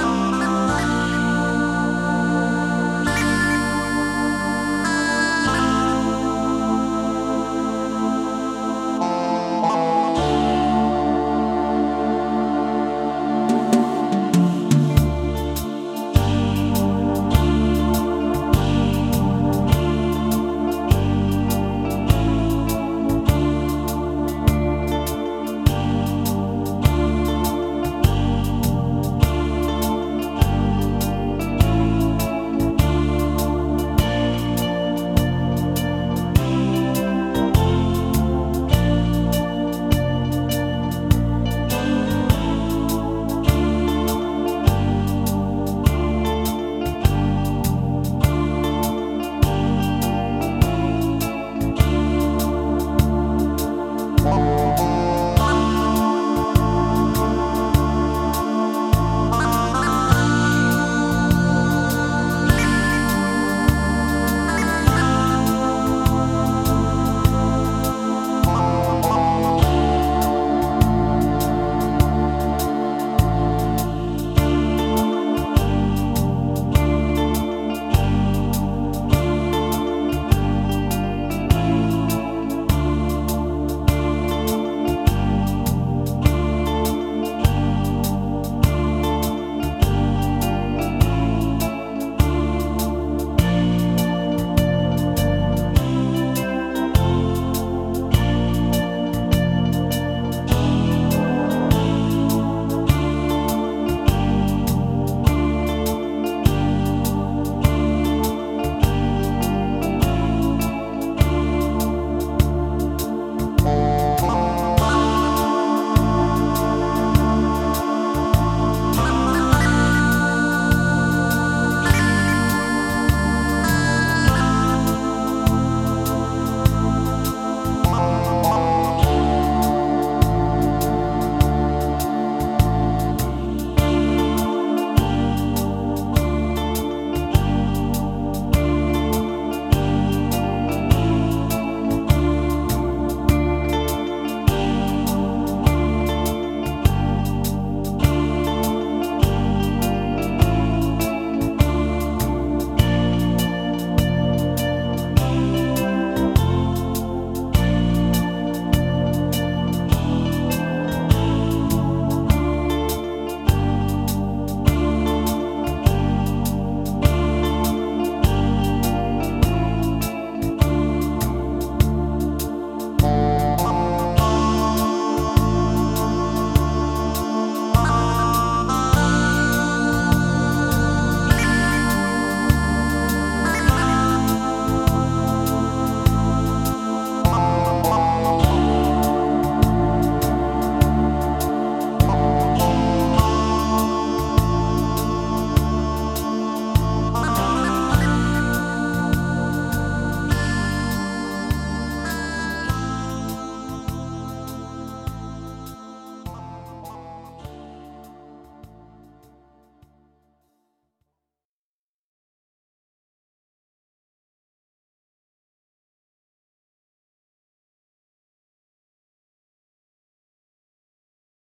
mama.